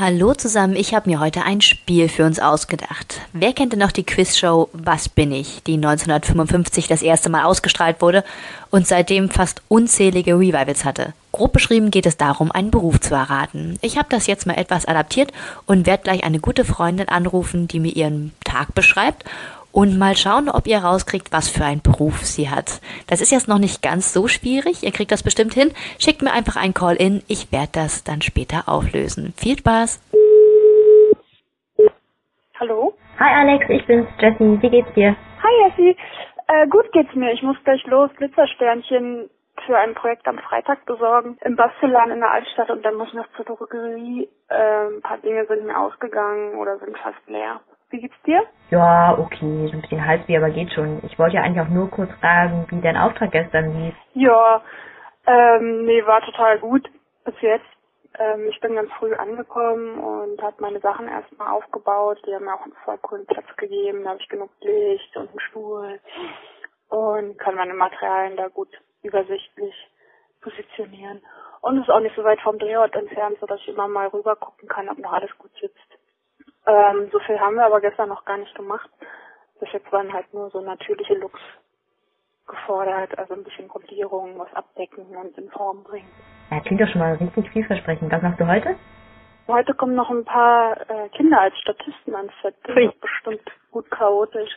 Hallo zusammen, ich habe mir heute ein Spiel für uns ausgedacht. Wer kennt denn noch die Quizshow Was bin ich, die 1955 das erste Mal ausgestrahlt wurde und seitdem fast unzählige Revivals hatte? Grob beschrieben geht es darum, einen Beruf zu erraten. Ich habe das jetzt mal etwas adaptiert und werde gleich eine gute Freundin anrufen, die mir ihren Tag beschreibt und mal schauen, ob ihr rauskriegt, was für einen Beruf sie hat. Das ist jetzt noch nicht ganz so schwierig. Ihr kriegt das bestimmt hin. Schickt mir einfach ein Call-in. Ich werde das dann später auflösen. Viel Spaß! Hallo? Hi Alex, ich bin's, Jessie. Wie geht's dir? Hi Jessie. Äh, gut geht's mir. Ich muss gleich los. Glitzersternchen für ein Projekt am Freitag besorgen im Bastelan in der Altstadt und dann muss ich noch zur Drogerie. Äh, ein paar Dinge sind mir ausgegangen oder sind fast leer. Wie geht's dir? Ja, okay, so ein bisschen Halsweh, aber geht schon. Ich wollte ja eigentlich auch nur kurz fragen, wie dein Auftrag gestern lief. Ja, ähm, nee, war total gut bis jetzt. Ähm, ich bin ganz früh angekommen und habe meine Sachen erstmal aufgebaut. Die haben mir auch einen voll coolen Platz gegeben. Da habe ich genug Licht und einen Stuhl und kann meine Materialien da gut übersichtlich positionieren. Und es ist auch nicht so weit vom Drehort entfernt, sodass ich immer mal rüber gucken kann, ob noch alles gut sitzt. Ähm, so viel haben wir aber gestern noch gar nicht gemacht. Bis jetzt waren halt nur so natürliche Looks gefordert, also ein bisschen Grundierung, was abdecken und in Form bringen. Ja, klingt doch schon mal richtig vielversprechend. Was machst du heute? Heute kommen noch ein paar äh, Kinder als Statisten ans Set. Das ist bestimmt gut chaotisch,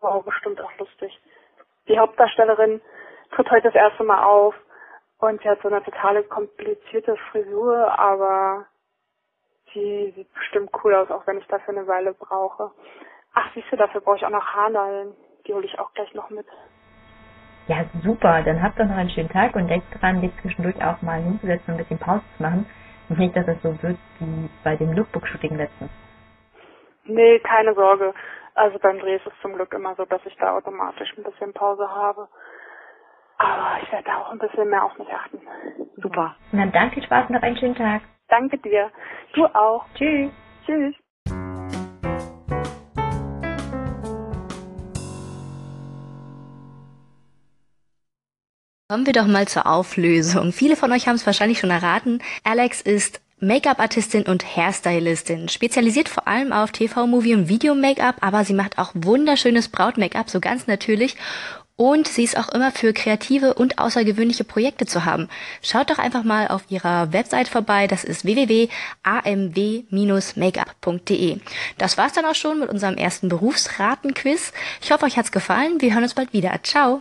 aber auch bestimmt auch lustig. Die Hauptdarstellerin tritt heute das erste Mal auf und sie hat so eine totale komplizierte Frisur, aber die sieht bestimmt cool aus, auch wenn ich dafür eine Weile brauche. Ach, siehst du, dafür brauche ich auch noch Haarnallen. Die hole ich auch gleich noch mit. Ja, super. Dann habt doch noch einen schönen Tag und denkt dran, dich zwischendurch auch mal hinzusetzen und ein bisschen Pause zu machen. Und nicht, dass es so wird wie bei dem Lookbook-Shooting letztens. Nee, keine Sorge. Also beim Dreh ist es zum Glück immer so, dass ich da automatisch ein bisschen Pause habe. Aber ich werde da auch ein bisschen mehr auf mich achten. Super. Na dann viel Spaß und noch einen schönen Tag. Danke dir. Du auch. Tschüss. Tschüss. Kommen wir doch mal zur Auflösung. Viele von euch haben es wahrscheinlich schon erraten. Alex ist Make-up-Artistin und Hairstylistin, spezialisiert vor allem auf TV, Movie und Video-Make-up, aber sie macht auch wunderschönes Braut-Make-up, so ganz natürlich. Und sie ist auch immer für kreative und außergewöhnliche Projekte zu haben. Schaut doch einfach mal auf ihrer Website vorbei, das ist www.amw-makeup.de. Das war's dann auch schon mit unserem ersten Berufsraten-Quiz. Ich hoffe, euch hat's gefallen. Wir hören uns bald wieder. Ciao!